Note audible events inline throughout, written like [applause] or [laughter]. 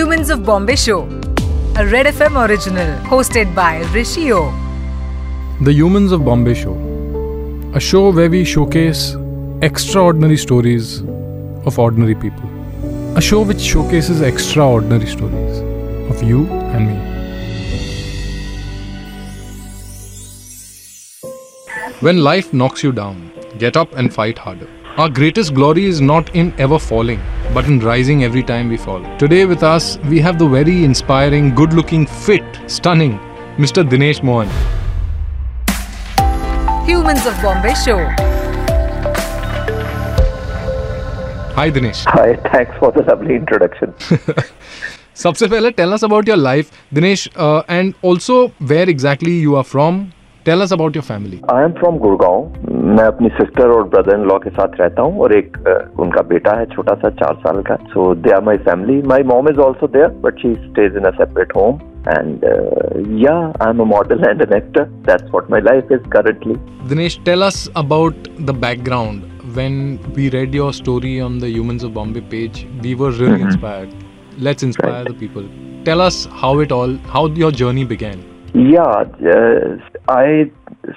Humans of Bombay Show, a Red FM original hosted by Rishi O. The Humans of Bombay Show, a show where we showcase extraordinary stories of ordinary people. A show which showcases extraordinary stories of you and me. When life knocks you down, get up and fight harder. Our greatest glory is not in ever falling, but in rising every time we fall. Today with us, we have the very inspiring, good looking, fit, stunning Mr. Dinesh Mohan. Humans of Bombay Show. Hi Dinesh. Hi, thanks for the lovely introduction. सबसे पहले tell us about your life Dinesh and also where exactly you are from tell us about your family I am from Gurgaon मैं अपनी sister और brother in law के साथ रहता हूँ और एक uh, उनका बेटा है छोटा सा चार साल का so they are my family my mom is also there but she stays in a separate home and uh, yeah i'm a model and an actor that's what my life is currently dinesh tell us about the background when we read your story on the humans of bombay page we were really Mhm. inspired let's inspire Right. the people tell us how it all how your journey began Yeah, uh, 大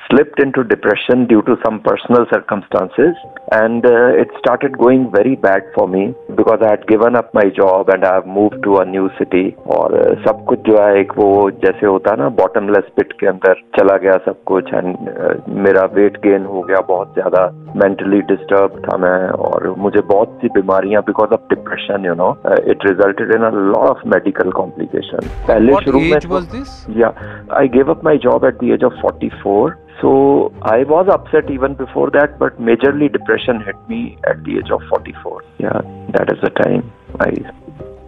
slipped into depression due to some personal circumstances, and uh, it started going very bad for me because I had given up my job and I have moved to a new city. और uh, सब कुछ जो है एक वो जैसे होता है ना बॉटमलेस पिट के अंदर चला गया सब कुछ एंड मेरा वेट गेन हो गया बहुत ज्यादा मेंटली डिस्टर्ब था मैं और मुझे बहुत सी बीमारियां because of depression you know it resulted in a lot of medical complication पहले what शुरू में age तो- was this yeah, I gave up my job at the age of 44. so I was upset even before that, but majorly depression hit me at the age of 44. Yeah, that is the time I,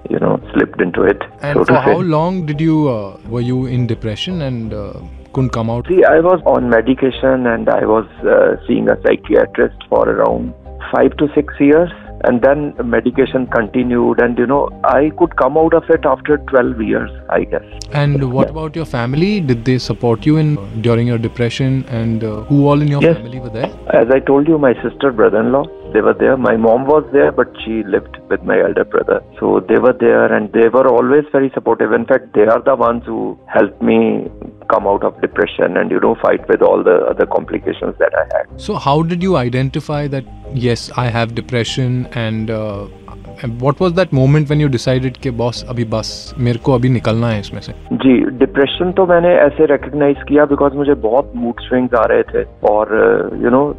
you know, slipped into it. and so for how long did you uh, were you in depression and uh, couldn't come out See, I was on medication and I was uh, seeing a psychiatrist for around five to six years. And then medication continued, and you know, I could come out of it after 12 years, I guess. And what about your family? Did they support you in during your depression? And uh, who all in your Yes. family were there? As I told you, my sister, brother-in-law, they were there. My mom was there, but she lived with my elder brother. So they were there, and they were always very supportive. In fact, they are the ones who helped me come out of depression and you know fight with all the other complications that I had. So how did you identify that yes, I have depression? And, uh, what was that moment when you decided कि boss अभी बस मेरे को अभी निकलना है इसमें से? जी डिप्रेशन तो मैंने ऐसे रिकग्नाइज किया बिकॉज़ मुझे बहुत मूड स्विंग्स आ रहे थे और यू नो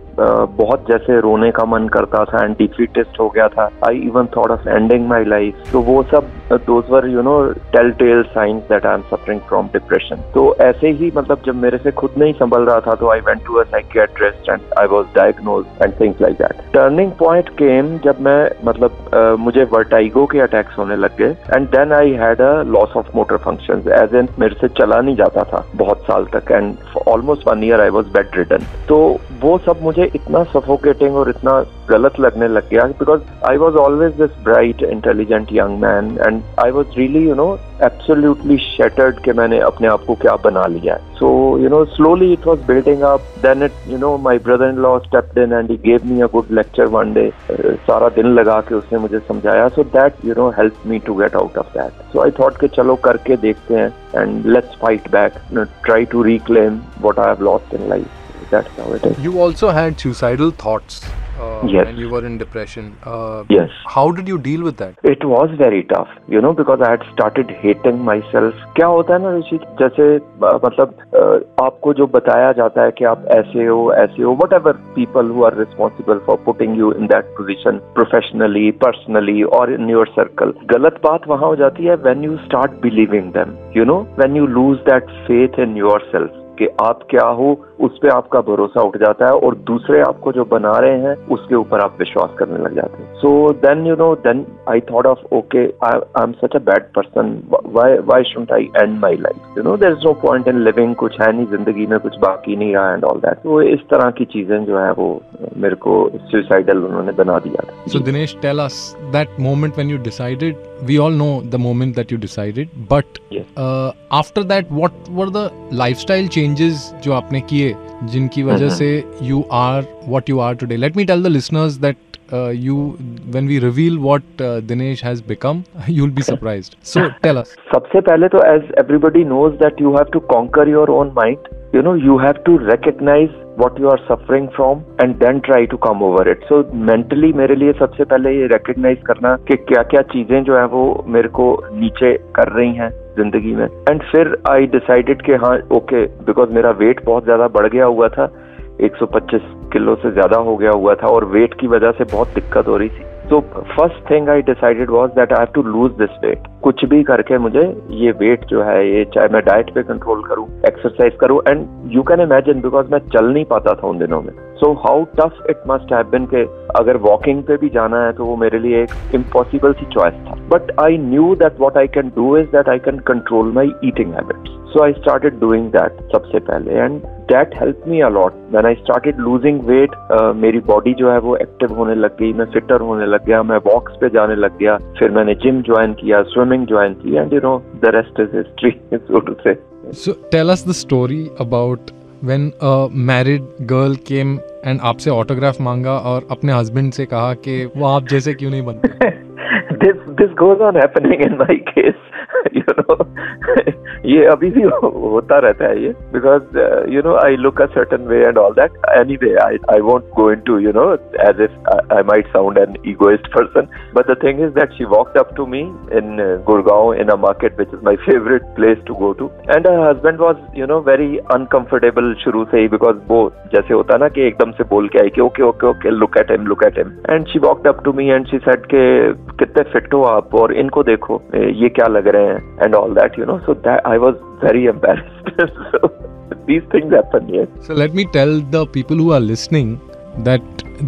बहुत जैसे रोने का मन करता था एंड डिफीटेस्ट हो गया था। I even thought of ending my life तो वो सब those were you know tell tell signs that I am suffering from depression तो ऐसे ही मतलब जब मेरे से खुद नहीं संभल रहा था तो I went to a and I was diagnosed and things like that turning point came जब मैं मतलब uh, मुझे वर्टाइगो के अटैक्स होने लग गए and then I had a loss of motor function as an मेरे से चला नहीं जाता था बहुत साल तक and almost one year I was bedridden तो वो सब मुझे इतना सफोकेटिंग और इतना गलत लगने लग गया because I was always this bright intelligent young man and I was really you know absolutely shattered कि मैंने अपने आप को क्या बना लिया so you know slowly it was building up then it you know my brother in law stepped in and he gave me a good lecture one day सारा दिन लगा के उसने मुझे समझाया. So that you know help me to get out of that so I thought के चलो करके देखते हैं and let's fight back try to reclaim what I have lost in life that's how it is. You also had suicidal thoughts. Uh, Yes. when you were in depression. Uh, yes How did you deal with that? It was very tough, you know, because I had started hating myself. क्या होता है ना ऋषि जैसे मतलब आपको जो बताया जाता है कि आप ऐसे हो ऐसे हो whatever people who are responsible for putting you in that position professionally personally और इन योर सर्कल गलत बात वहाँ हो जाती है when you start believing them you know when you lose that faith in yourself कि आप क्या हो उस पर आपका भरोसा उठ जाता है और दूसरे आपको जो बना रहे हैं उसके ऊपर आप विश्वास करने लग जाते हैं। So then you know then I thought of okay I am such a bad person why should I end my life you know there is no point in living कुछ है नहीं ज़िंदगी में कुछ बाकी नहीं रहा एंड ऑल दैट तो इस तरह की चीज़ें जो है वो मेरे को सुसाइडल उन्होंने बना दिया था। So Dinesh, tell us that moment when you decided. We all know the moment that you decided, but after that what were the lifestyle changes जो आपने किए जिनकी वजह से you are what you are today let me tell the listeners that you when we reveal what Dinesh has become you be surprised so tell us सबसे पहले तो as everybody knows that you have to conquer your own mind You know, you have to recognize what you are suffering from and then try to come over it. So mentally मेरे लिए सबसे पहले ये recognize करना कि क्या क्या चीज़ें जो है वो मेरे को नीचे कर रही हैं ज़िंदगी में एंड फिर आई डिसाइडेड कि हाँ ओके बिकॉज़ मेरा वेट बहुत ज़्यादा बढ़ गया हुआ था 125 किलो से ज़्यादा हो गया हुआ था और वेट की वजह से बहुत दिक्कत हो रही थी तो first thing I decided was that I have to lose this weight कुछ भी करके मुझे ये वेट जो है, ये चाहे मैं डाइट पे कंट्रोल करूँ एक्सरसाइज करूँ and you can imagine because मैं चल नहीं पाता था उन दिनों में। So how tough it must have के अगर वॉकिंग पे भी जाना है तो वो मेरे लिए एक इम्पॉसिबल सी चॉइस था। But I knew that what I can do is that I can control my eating habits so I started doing that सबसे पहले and that help me a lot when I started losing weight मेरी body जो है वो active होने लग गई मैं फिटर होने लग गया मैं वॉक्स पे जाने लग गया फिर मैंने जिम ज्वाइन किया स्विमिंग ज्वाइन की and you know the rest is history so to से So tell us the story about when a married girl came and आपसे autograph मांगा और अपने husband से कहा कि वो आप जैसे क्यों नहीं बनते this this goes on happening in my case [laughs] you know ये अभी भी होता रहता है ये because you know I look a certain way and all that anyway I I won't go into you know as if I might sound an egoist person but the thing is that she walk up to me in Gurgaon in a market which is my favourite place to go to and her husband was you know very uncomfortable शुरू से ही because वो जैसे होता ना कि एकदम से बोल के आई कि okay okay okay look eight M look at M and she walk up to me and she said के, कितने फिट हो आप और इनको देखो, ये क्या लग रहे हैं? And all that you know so that I was very embarrassed [laughs] so these things happen yes So let me tell the people who are listening that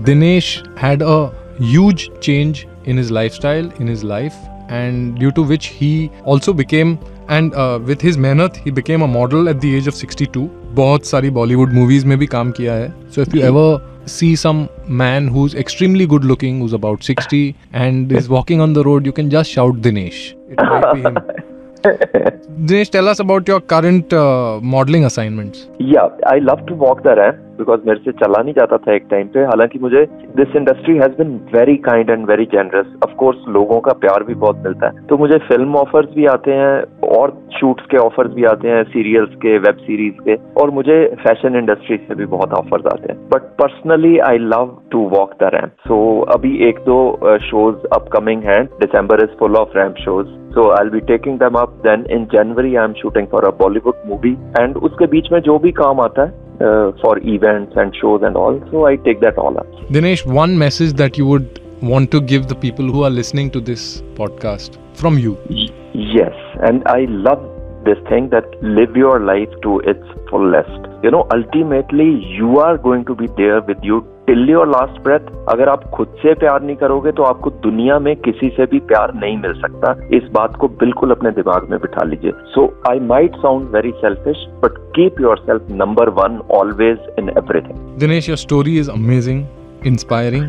Dinesh had a huge change in his lifestyle, in his life, and due to which he also became and uh, with his मेहनत he became a model at the age of 62. बहुत सारी Bollywood movies में भी काम किया है so if you ever see some man who's extremely good looking who's about 60 and is walking on the road you can just shout dinesh it might be him Dinesh, tell us about your current uh, modeling assignments. Yeah, I love to walk the ramp. Because मेरे से चला नहीं जाता था एक time पे। हालाँकि मुझे this industry has been very kind and very generous of course लोगों का प्यार भी बहुत मिलता है। तो मुझे फ़िल्म ऑफर्स भी आते हैं और शूट्स के ऑफर्स भी आते हैं सीरियल्स के वेब सीरीज़ के। और मुझे फ़ैशन इंडस्ट्री से भी बहुत ऑफर्स आते हैं। But personally I love to walk the ramp so अभी एक दो शोज़ अपकमिंग हैं। December is full of ramp shows so So I'll be taking them up. Then in January I'm shooting for a Bollywood movie, and उसके बीच में जो भी काम आता है uh, for events and shows and all, so I take that all up. Dinesh, one message that you would want to give the people who are listening to this podcast from you. Y- yes, and I love this thing that live your life to its fullest. You know, ultimately you are going to be there with you till और last breath अगर आप खुद से प्यार नहीं करोगे तो आपको दुनिया में किसी से भी प्यार नहीं मिल सकता। इस बात को बिल्कुल अपने दिमाग में बिठा लीजिए। So I might sound very selfish but keep yourself number one always in everything Dinesh your story is amazing inspiring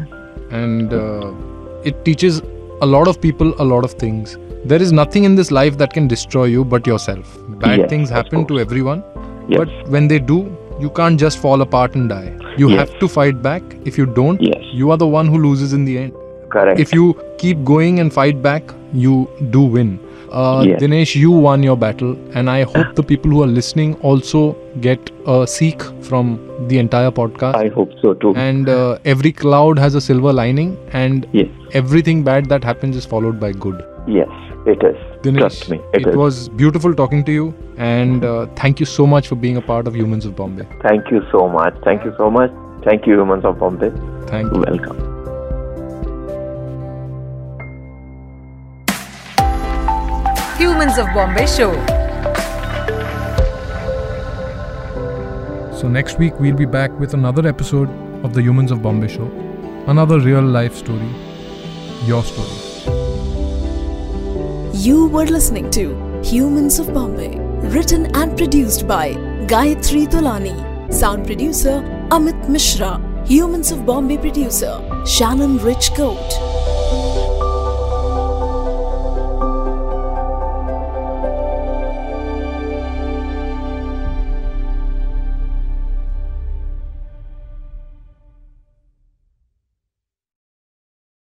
and it teaches a lot of people a lot of things there is nothing in this life that can destroy you but yourself bad things happen to everyone but when they do you can't just fall apart and die. You yes. have to fight back. If you don't, yes. you are the one who loses in the end. Correct. If you keep going and fight back, you do win. Uh, yes. Dinesh, you won your battle, and I hope the people who are listening also get a seek from the entire podcast. I hope so too. And uh, every cloud has a silver lining, and yes. everything bad that happens is followed by good. Yes. It is. Dinesh, Trust me. It, was beautiful talking to you, and uh, thank you so much for being a part of Humans of Bombay. Thank you so much. Thank you so much. Thank you, Humans of Bombay. Thank you. Welcome. Humans of Bombay show. So, next week we'll be back with another episode of the Humans of Bombay show. Another real life story. Your story. You were listening to Humans of Bombay, written and produced by Gayatri Tolani, sound producer Amit Mishra, Humans of Bombay producer Shannon Rich Coat.